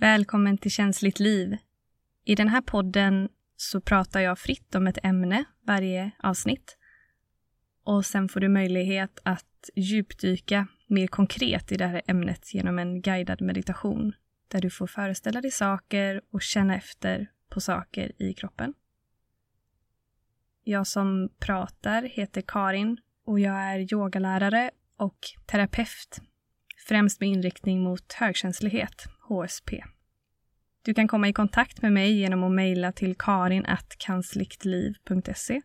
Välkommen till Känsligt liv. I den här podden så pratar jag fritt om ett ämne varje avsnitt. Och sen får du möjlighet att djupdyka mer konkret i det här ämnet genom en guidad meditation där du får föreställa dig saker och känna efter på saker i kroppen. Jag som pratar heter Karin och jag är yogalärare och terapeut, främst med inriktning mot högkänslighet, HSP. Du kan komma i kontakt med mig genom att mejla till karin.kansliktliv.se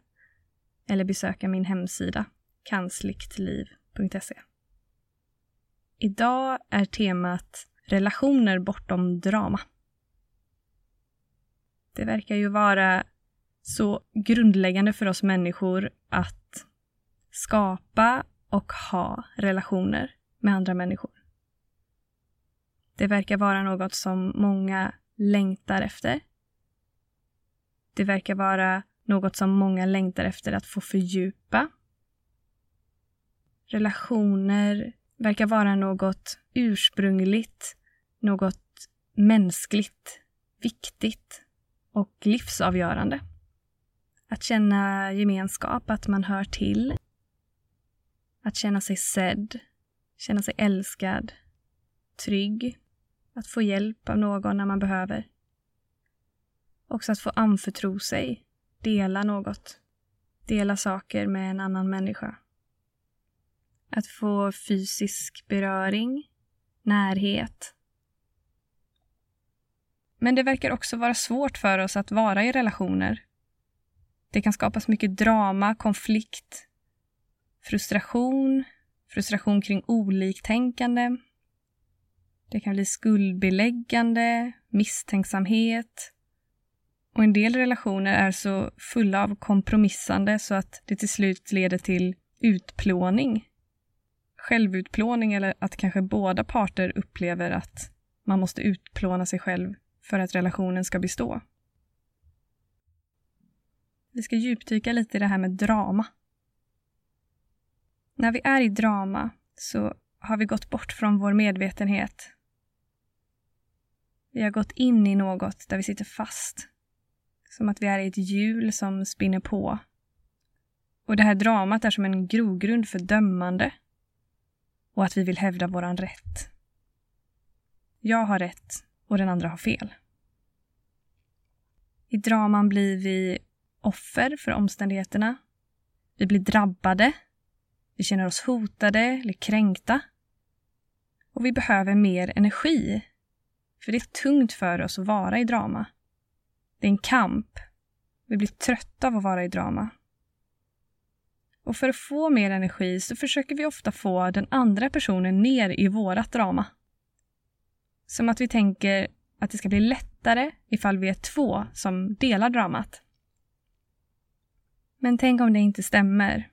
eller besöka min hemsida kansliktliv.se. Idag är temat relationer bortom drama. Det verkar ju vara så grundläggande för oss människor att skapa och ha relationer med andra människor. Det verkar vara något som många längtar efter. Det verkar vara något som många längtar efter att få fördjupa. Relationer verkar vara något ursprungligt, något mänskligt, viktigt och livsavgörande. Att känna gemenskap, att man hör till. Att känna sig sedd, känna sig älskad, trygg. Att få hjälp av någon när man behöver. Också att få anförtro sig, dela något. Dela saker med en annan människa. Att få fysisk beröring, närhet. Men det verkar också vara svårt för oss att vara i relationer. Det kan skapas mycket drama, konflikt, frustration, frustration kring oliktänkande. Det kan bli skuldbeläggande, misstänksamhet. Och en del relationer är så fulla av kompromissande så att det till slut leder till utplåning självutplåning eller att kanske båda parter upplever att man måste utplåna sig själv för att relationen ska bestå. Vi ska djupdyka lite i det här med drama. När vi är i drama så har vi gått bort från vår medvetenhet. Vi har gått in i något där vi sitter fast. Som att vi är i ett hjul som spinner på. Och det här dramat är som en grogrund för dömande och att vi vill hävda våran rätt. Jag har rätt och den andra har fel. I draman blir vi offer för omständigheterna. Vi blir drabbade. Vi känner oss hotade eller kränkta. Och vi behöver mer energi. För det är tungt för oss att vara i drama. Det är en kamp. Vi blir trötta av att vara i drama. Och för att få mer energi så försöker vi ofta få den andra personen ner i vårat drama. Som att vi tänker att det ska bli lättare ifall vi är två som delar dramat. Men tänk om det inte stämmer.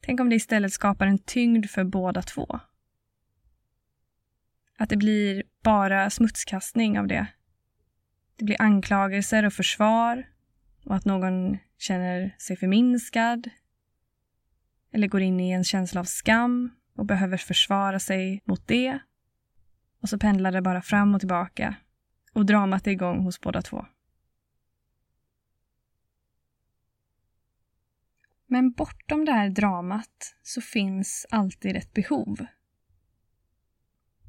Tänk om det istället skapar en tyngd för båda två. Att det blir bara smutskastning av det. Det blir anklagelser och försvar och att någon känner sig förminskad eller går in i en känsla av skam och behöver försvara sig mot det. Och så pendlar det bara fram och tillbaka och dramat är igång hos båda två. Men bortom det här dramat så finns alltid ett behov.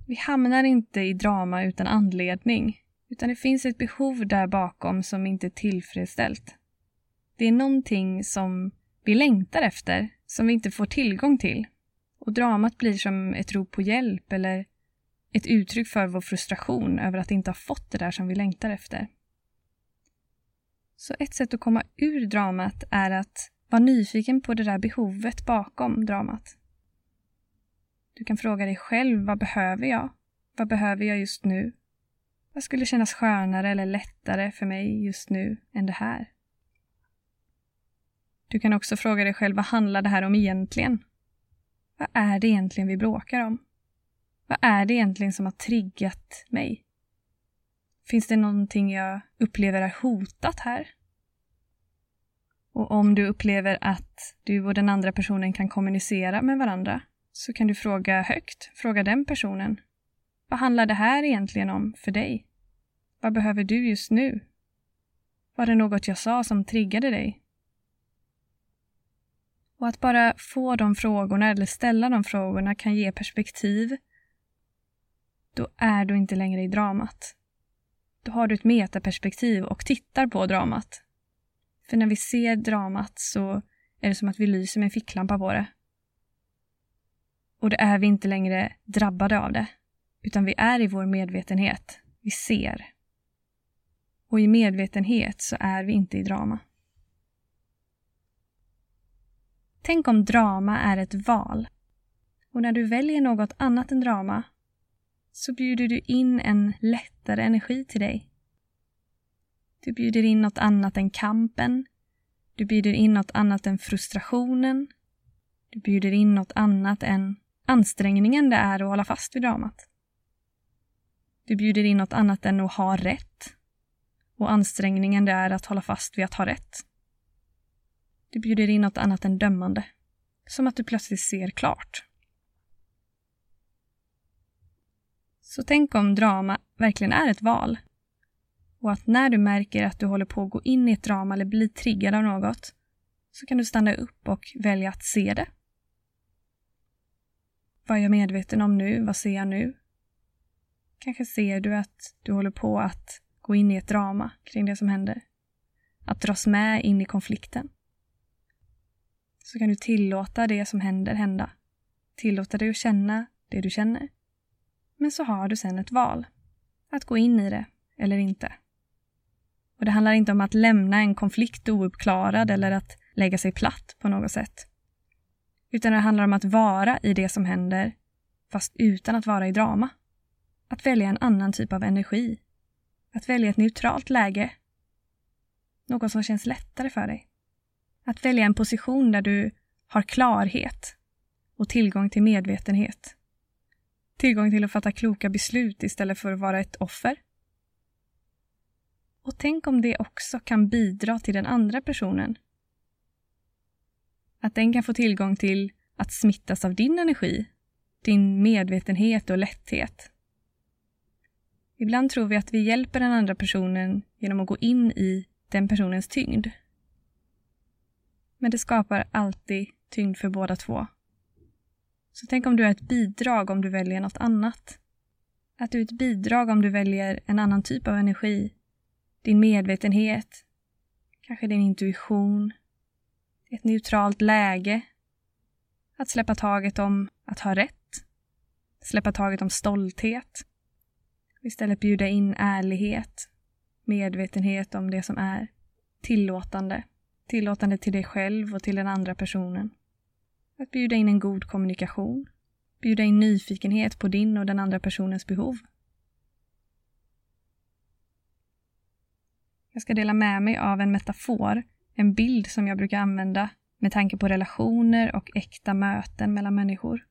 Vi hamnar inte i drama utan anledning, utan det finns ett behov där bakom som inte är tillfredsställt. Det är någonting som vi längtar efter som vi inte får tillgång till. Och dramat blir som ett rop på hjälp eller ett uttryck för vår frustration över att inte ha fått det där som vi längtar efter. Så ett sätt att komma ur dramat är att vara nyfiken på det där behovet bakom dramat. Du kan fråga dig själv, vad behöver jag? Vad behöver jag just nu? Vad skulle kännas skönare eller lättare för mig just nu än det här? Du kan också fråga dig själv, vad handlar det här om egentligen? Vad är det egentligen vi bråkar om? Vad är det egentligen som har triggat mig? Finns det någonting jag upplever är hotat här? Och om du upplever att du och den andra personen kan kommunicera med varandra så kan du fråga högt, fråga den personen. Vad handlar det här egentligen om för dig? Vad behöver du just nu? Var det något jag sa som triggade dig? Och att bara få de frågorna eller ställa de frågorna kan ge perspektiv. Då är du inte längre i dramat. Då har du ett metaperspektiv och tittar på dramat. För när vi ser dramat så är det som att vi lyser med en ficklampa på det. Och då är vi inte längre drabbade av det, utan vi är i vår medvetenhet. Vi ser. Och i medvetenhet så är vi inte i drama. Tänk om drama är ett val. Och när du väljer något annat än drama så bjuder du in en lättare energi till dig. Du bjuder in något annat än kampen. Du bjuder in något annat än frustrationen. Du bjuder in något annat än ansträngningen det är att hålla fast vid dramat. Du bjuder in något annat än att ha rätt. Och ansträngningen det är att hålla fast vid att ha rätt. Du bjuder in något annat än dömande. Som att du plötsligt ser klart. Så tänk om drama verkligen är ett val. Och att när du märker att du håller på att gå in i ett drama eller blir triggad av något så kan du stanna upp och välja att se det. Vad är jag medveten om nu? Vad ser jag nu? Kanske ser du att du håller på att gå in i ett drama kring det som händer. Att dras med in i konflikten. Så kan du tillåta det som händer hända. Tillåta dig att känna det du känner. Men så har du sen ett val. Att gå in i det eller inte. Och det handlar inte om att lämna en konflikt ouppklarad eller att lägga sig platt på något sätt. Utan det handlar om att vara i det som händer, fast utan att vara i drama. Att välja en annan typ av energi. Att välja ett neutralt läge. Något som känns lättare för dig. Att välja en position där du har klarhet och tillgång till medvetenhet. Tillgång till att fatta kloka beslut istället för att vara ett offer. Och tänk om det också kan bidra till den andra personen. Att den kan få tillgång till att smittas av din energi, din medvetenhet och lätthet. Ibland tror vi att vi hjälper den andra personen genom att gå in i den personens tyngd. Men det skapar alltid tyngd för båda två. Så tänk om du är ett bidrag om du väljer något annat. Att du är ett bidrag om du väljer en annan typ av energi. Din medvetenhet, kanske din intuition, ett neutralt läge. Att släppa taget om att ha rätt. Släppa taget om stolthet. Och istället bjuda in ärlighet, medvetenhet om det som är, tillåtande. Tillåtande till dig själv och till den andra personen. Att bjuda in en god kommunikation. Bjuda in nyfikenhet på din och den andra personens behov. Jag ska dela med mig av en metafor, en bild som jag brukar använda med tanke på relationer och äkta möten mellan människor.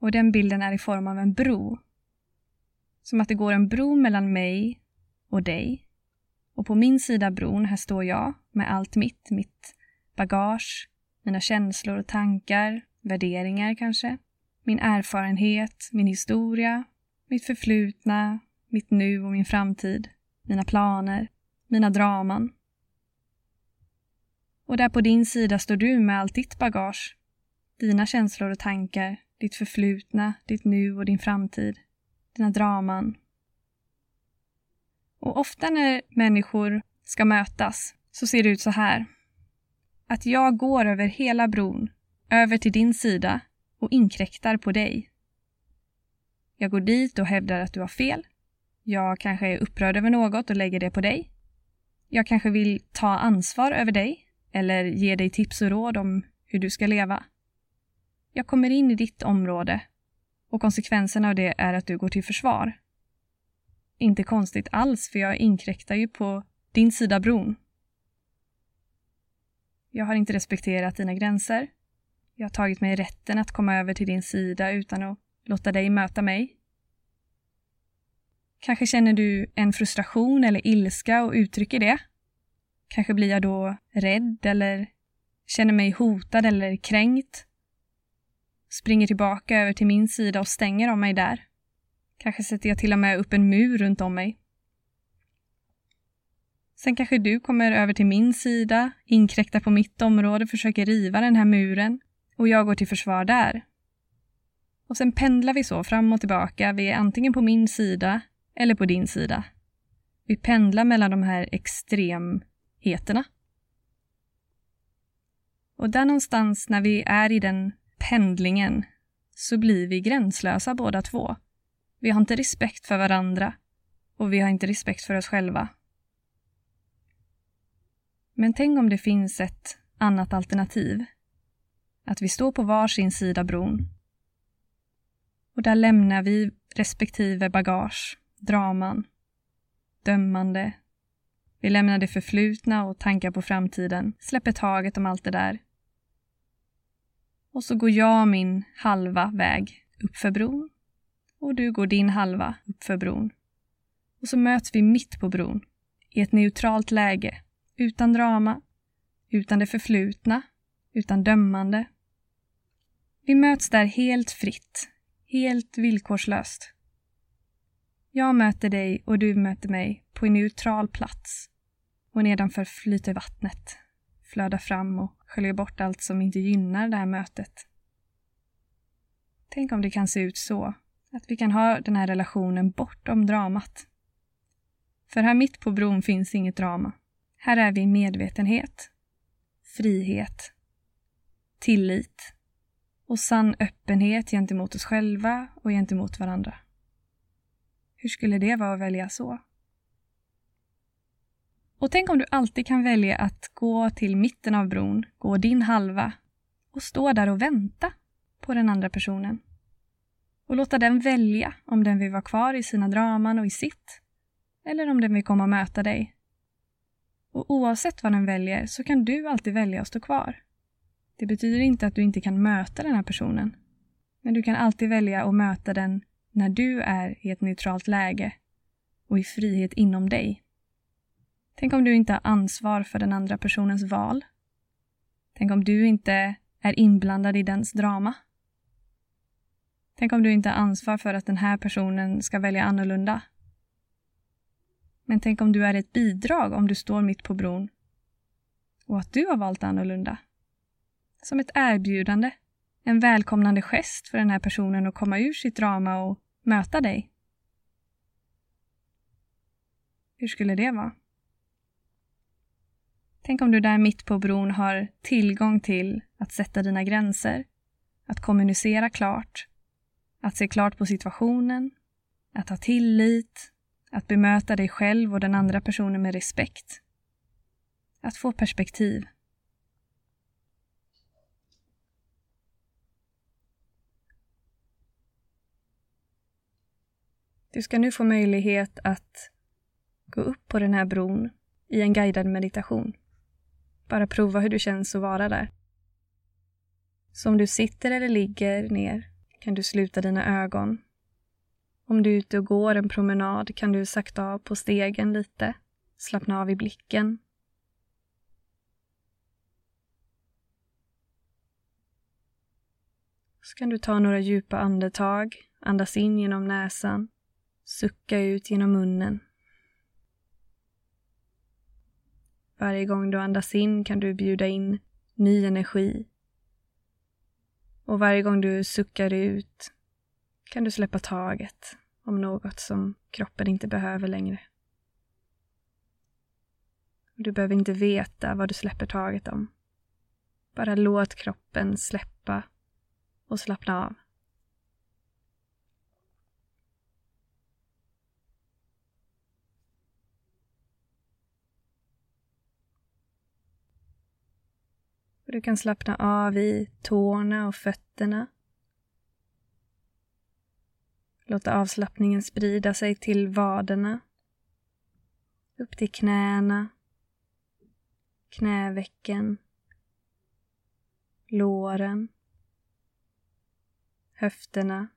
Och den bilden är i form av en bro. Som att det går en bro mellan mig och dig. Och på min sida bron, här står jag med allt mitt, mitt bagage, mina känslor och tankar, värderingar kanske, min erfarenhet, min historia, mitt förflutna, mitt nu och min framtid, mina planer, mina draman. Och där på din sida står du med allt ditt bagage, dina känslor och tankar, ditt förflutna, ditt nu och din framtid, dina draman. Och ofta när människor ska mötas så ser det ut så här att jag går över hela bron, över till din sida och inkräktar på dig. Jag går dit och hävdar att du har fel. Jag kanske är upprörd över något och lägger det på dig. Jag kanske vill ta ansvar över dig eller ge dig tips och råd om hur du ska leva. Jag kommer in i ditt område och konsekvensen av det är att du går till försvar. Inte konstigt alls, för jag inkräktar ju på din sida bron. Jag har inte respekterat dina gränser. Jag har tagit mig rätten att komma över till din sida utan att låta dig möta mig. Kanske känner du en frustration eller ilska och uttrycker det. Kanske blir jag då rädd eller känner mig hotad eller kränkt. Springer tillbaka över till min sida och stänger om mig där. Kanske sätter jag till och med upp en mur runt om mig. Sen kanske du kommer över till min sida, inkräktar på mitt område, försöker riva den här muren och jag går till försvar där. Och sen pendlar vi så fram och tillbaka. Vi är antingen på min sida eller på din sida. Vi pendlar mellan de här heterna. Och där någonstans när vi är i den pendlingen så blir vi gränslösa båda två. Vi har inte respekt för varandra och vi har inte respekt för oss själva. Men tänk om det finns ett annat alternativ. Att vi står på varsin sida bron. Och där lämnar vi respektive bagage, draman, dömande. Vi lämnar det förflutna och tankar på framtiden, släpper taget om allt det där. Och så går jag min halva väg uppför bron och du går din halva uppför bron. Och så möts vi mitt på bron, i ett neutralt läge, utan drama, utan det förflutna, utan dömande. Vi möts där helt fritt, helt villkorslöst. Jag möter dig och du möter mig på en neutral plats och nedanför flyter vattnet, flödar fram och sköljer bort allt som inte gynnar det här mötet. Tänk om det kan se ut så, att vi kan ha den här relationen bortom dramat. För här mitt på bron finns inget drama. Här är vi medvetenhet, frihet, tillit och sann öppenhet gentemot oss själva och gentemot varandra. Hur skulle det vara att välja så? Och tänk om du alltid kan välja att gå till mitten av bron, gå din halva och stå där och vänta på den andra personen. Och låta den välja om den vill vara kvar i sina draman och i sitt eller om den vill komma och möta dig. Och oavsett vad den väljer så kan du alltid välja att stå kvar. Det betyder inte att du inte kan möta den här personen. Men du kan alltid välja att möta den när du är i ett neutralt läge och i frihet inom dig. Tänk om du inte har ansvar för den andra personens val. Tänk om du inte är inblandad i dens drama. Tänk om du inte har ansvar för att den här personen ska välja annorlunda. Men tänk om du är ett bidrag om du står mitt på bron och att du har valt annorlunda. Som ett erbjudande, en välkomnande gest för den här personen att komma ur sitt drama och möta dig. Hur skulle det vara? Tänk om du där mitt på bron har tillgång till att sätta dina gränser, att kommunicera klart, att se klart på situationen, att ha tillit, att bemöta dig själv och den andra personen med respekt. Att få perspektiv. Du ska nu få möjlighet att gå upp på den här bron i en guidad meditation. Bara prova hur det känns att vara där. Så om du sitter eller ligger ner kan du sluta dina ögon. Om du är ute och går en promenad kan du sakta av på stegen lite, slappna av i blicken. Så kan du ta några djupa andetag, andas in genom näsan, sucka ut genom munnen. Varje gång du andas in kan du bjuda in ny energi. Och varje gång du suckar ut kan du släppa taget om något som kroppen inte behöver längre. Du behöver inte veta vad du släpper taget om. Bara låt kroppen släppa och slappna av. Och du kan slappna av i tårna och fötterna. Låta avslappningen sprida sig till vaderna. Upp till knäna. Knävecken. Låren. Höfterna.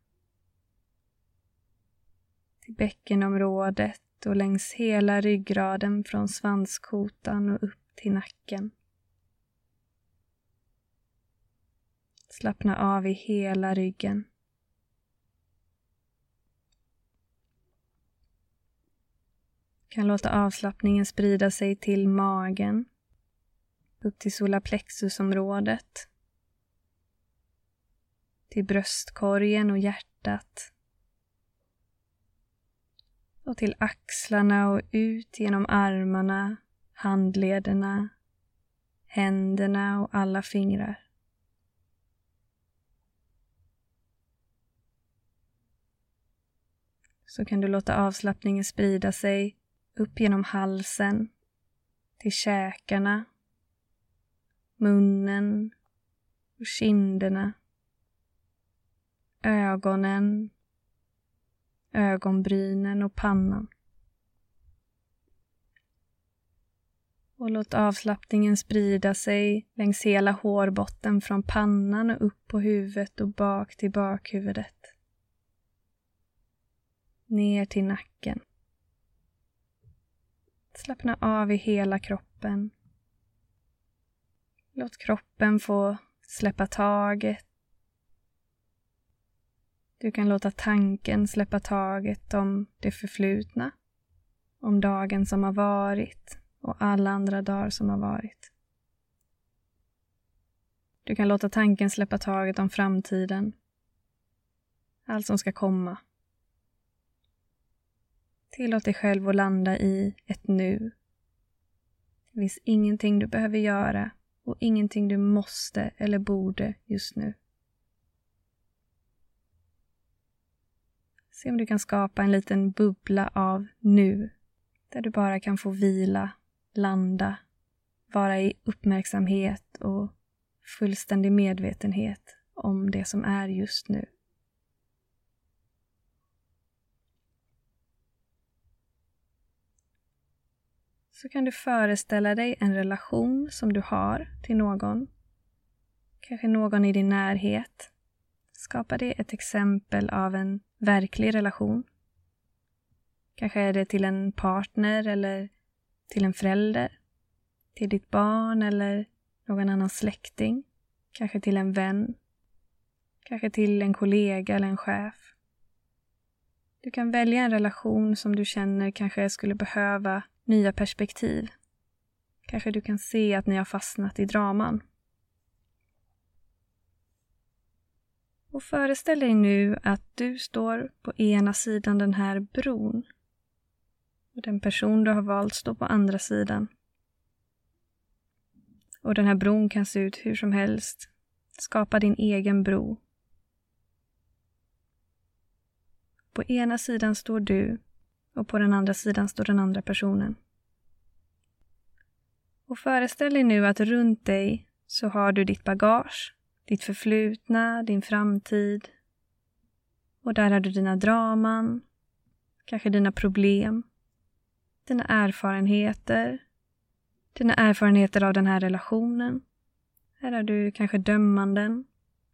Till bäckenområdet och längs hela ryggraden från svanskotan och upp till nacken. Slappna av i hela ryggen. kan låta avslappningen sprida sig till magen, upp till solarplexusområdet, till bröstkorgen och hjärtat och till axlarna och ut genom armarna, handlederna, händerna och alla fingrar. Så kan du låta avslappningen sprida sig upp genom halsen, till käkarna, munnen och kinderna, ögonen, ögonbrynen och pannan. Och låt avslappningen sprida sig längs hela hårbotten från pannan och upp på huvudet och bak till bakhuvudet. Ner till nacken. Slappna av i hela kroppen. Låt kroppen få släppa taget. Du kan låta tanken släppa taget om det förflutna, om dagen som har varit och alla andra dagar som har varit. Du kan låta tanken släppa taget om framtiden, allt som ska komma. Tillåt dig själv att landa i ett nu. Det finns ingenting du behöver göra och ingenting du måste eller borde just nu. Se om du kan skapa en liten bubbla av nu, där du bara kan få vila, landa, vara i uppmärksamhet och fullständig medvetenhet om det som är just nu. Så kan du föreställa dig en relation som du har till någon. Kanske någon i din närhet. Skapa dig ett exempel av en verklig relation. Kanske är det till en partner eller till en förälder, till ditt barn eller någon annan släkting, kanske till en vän, kanske till en kollega eller en chef. Du kan välja en relation som du känner kanske skulle behöva nya perspektiv. Kanske du kan se att ni har fastnat i draman. Och föreställ dig nu att du står på ena sidan den här bron. Och den person du har valt står på andra sidan. Och den här bron kan se ut hur som helst. Skapa din egen bro. På ena sidan står du och på den andra sidan står den andra personen. Och föreställ dig nu att runt dig så har du ditt bagage, ditt förflutna, din framtid. Och där har du dina draman, kanske dina problem, dina erfarenheter, dina erfarenheter av den här relationen. Här har du kanske dömanden,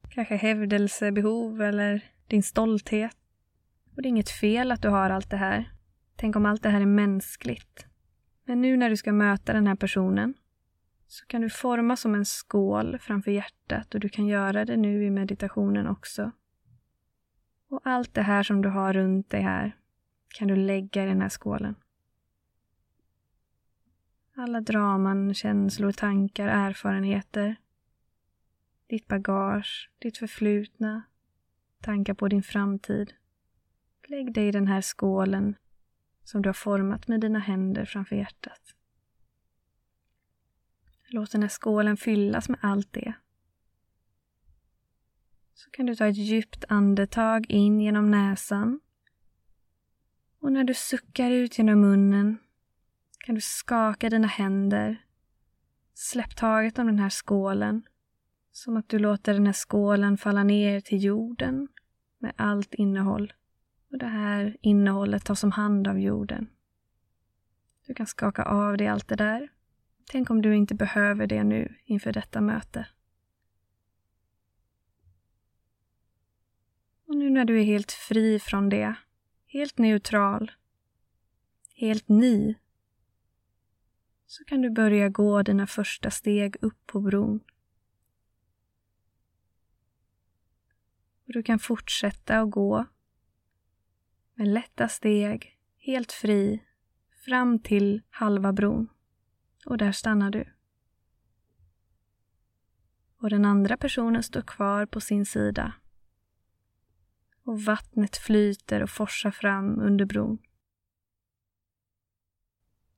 kanske hävdelsebehov eller din stolthet. Och det är inget fel att du har allt det här. Tänk om allt det här är mänskligt. Men nu när du ska möta den här personen så kan du forma som en skål framför hjärtat och du kan göra det nu i meditationen också. Och allt det här som du har runt dig här kan du lägga i den här skålen. Alla draman, känslor, tankar, erfarenheter. Ditt bagage, ditt förflutna, tankar på din framtid. Lägg det i den här skålen som du har format med dina händer framför hjärtat. Låt den här skålen fyllas med allt det. Så kan du ta ett djupt andetag in genom näsan. Och när du suckar ut genom munnen kan du skaka dina händer. Släpp taget om den här skålen. Som att du låter den här skålen falla ner till jorden med allt innehåll. Och det här innehållet tas om hand av jorden. Du kan skaka av dig allt det där. Tänk om du inte behöver det nu inför detta möte. Och nu när du är helt fri från det, helt neutral, helt ny, så kan du börja gå dina första steg upp på bron. Och du kan fortsätta att gå med lätta steg, helt fri, fram till halva bron. Och där stannar du. Och den andra personen står kvar på sin sida. Och vattnet flyter och forsar fram under bron.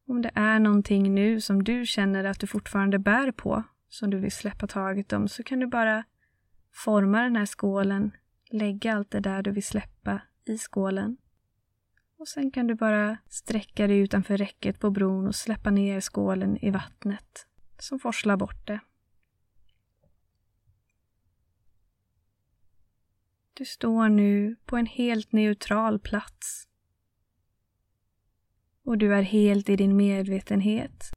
Om det är någonting nu som du känner att du fortfarande bär på, som du vill släppa taget om, så kan du bara forma den här skålen, lägga allt det där du vill släppa i skålen. Och sen kan du bara sträcka dig utanför räcket på bron och släppa ner skålen i vattnet som forslar bort det. Du står nu på en helt neutral plats. Och du är helt i din medvetenhet.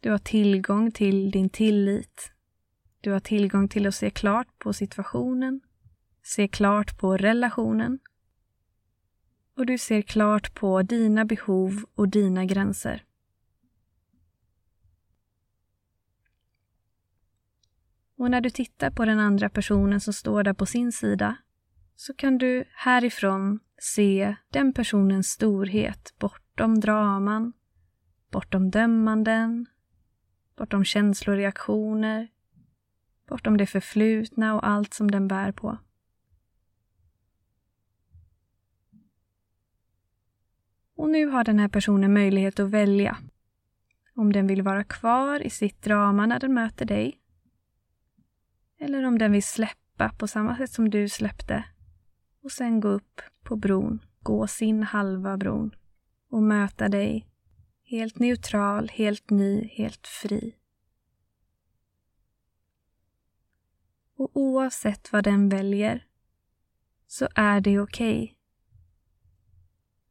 Du har tillgång till din tillit. Du har tillgång till att se klart på situationen, se klart på relationen och du ser klart på dina behov och dina gränser. Och när du tittar på den andra personen som står där på sin sida så kan du härifrån se den personens storhet bortom draman, bortom dömanden, bortom känsloreaktioner, bortom det förflutna och allt som den bär på. Och nu har den här personen möjlighet att välja om den vill vara kvar i sitt drama när den möter dig. Eller om den vill släppa på samma sätt som du släppte och sen gå upp på bron, gå sin halva bron och möta dig helt neutral, helt ny, helt fri. Och oavsett vad den väljer så är det okej. Okay.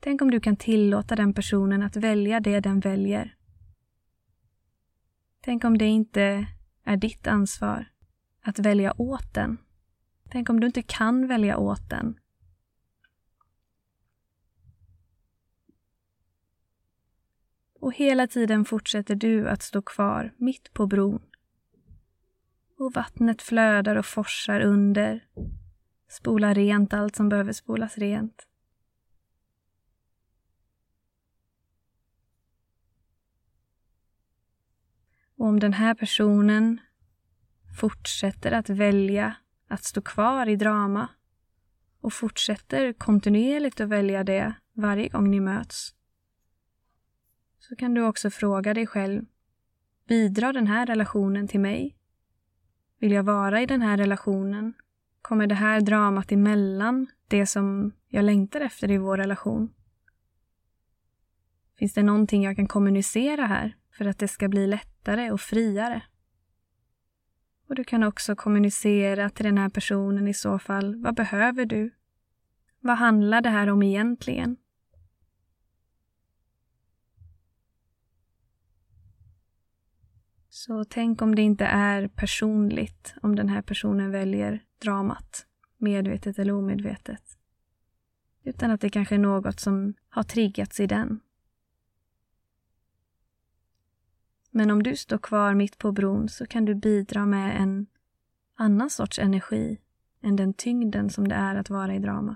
Tänk om du kan tillåta den personen att välja det den väljer. Tänk om det inte är ditt ansvar att välja åt den. Tänk om du inte kan välja åt den. Och hela tiden fortsätter du att stå kvar mitt på bron. Och vattnet flödar och forsar under, spolar rent allt som behöver spolas rent. Och om den här personen fortsätter att välja att stå kvar i drama och fortsätter kontinuerligt att välja det varje gång ni möts så kan du också fråga dig själv Bidrar den här relationen till mig? Vill jag vara i den här relationen? Kommer det här dramat emellan det som jag längtar efter i vår relation? Finns det någonting jag kan kommunicera här för att det ska bli lättare och friare? Och du kan också kommunicera till den här personen i så fall. Vad behöver du? Vad handlar det här om egentligen? Så tänk om det inte är personligt om den här personen väljer dramat, medvetet eller omedvetet. Utan att det kanske är något som har triggats i den. Men om du står kvar mitt på bron så kan du bidra med en annan sorts energi än den tyngden som det är att vara i drama.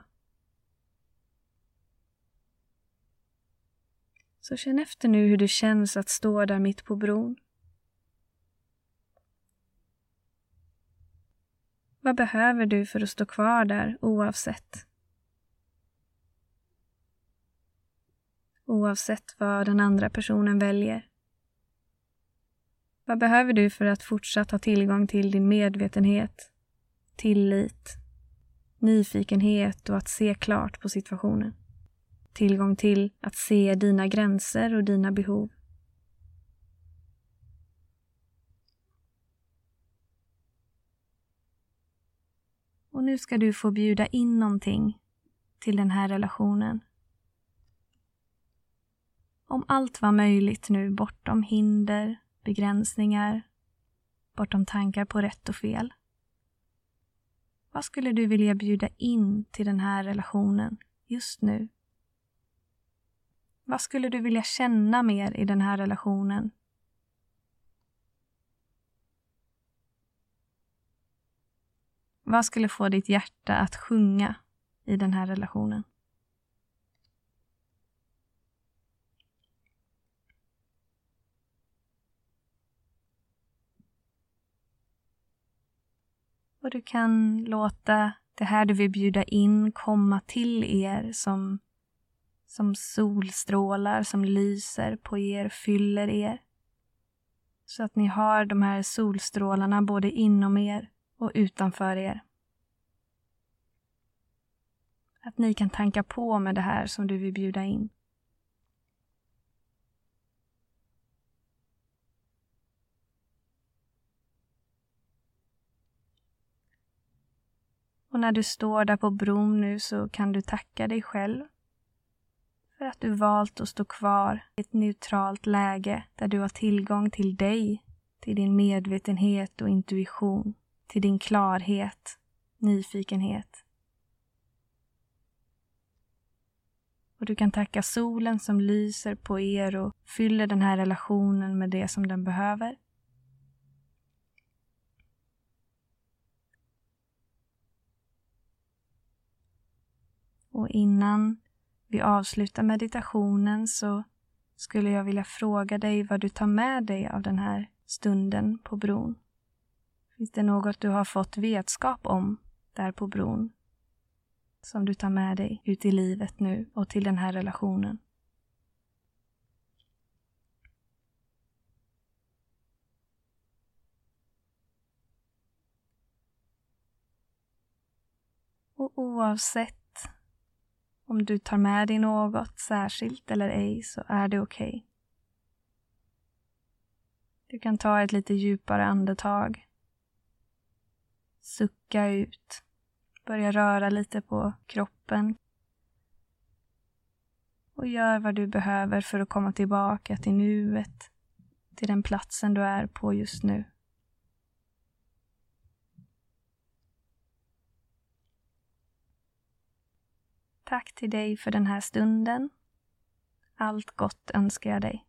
Så känn efter nu hur det känns att stå där mitt på bron. Vad behöver du för att stå kvar där oavsett? Oavsett vad den andra personen väljer. Vad behöver du för att fortsatt ha tillgång till din medvetenhet, tillit, nyfikenhet och att se klart på situationen? Tillgång till att se dina gränser och dina behov. Och nu ska du få bjuda in någonting till den här relationen. Om allt var möjligt nu bortom hinder, begränsningar, bortom tankar på rätt och fel. Vad skulle du vilja bjuda in till den här relationen just nu? Vad skulle du vilja känna mer i den här relationen Vad skulle få ditt hjärta att sjunga i den här relationen? Och du kan låta det här du vill bjuda in komma till er som, som solstrålar som lyser på er, fyller er. Så att ni har de här solstrålarna både inom er och utanför er. Att ni kan tanka på med det här som du vill bjuda in. Och när du står där på bron nu så kan du tacka dig själv för att du valt att stå kvar i ett neutralt läge där du har tillgång till dig, till din medvetenhet och intuition, till din klarhet, nyfikenhet. Och du kan tacka solen som lyser på er och fyller den här relationen med det som den behöver. Och innan vi avslutar meditationen så skulle jag vilja fråga dig vad du tar med dig av den här stunden på bron. Finns det något du har fått vetskap om där på bron som du tar med dig ut i livet nu och till den här relationen? Och oavsett om du tar med dig något särskilt eller ej så är det okej. Okay. Du kan ta ett lite djupare andetag. Sucka ut. Börja röra lite på kroppen. Och gör vad du behöver för att komma tillbaka till nuet, till den platsen du är på just nu. Tack till dig för den här stunden. Allt gott önskar jag dig.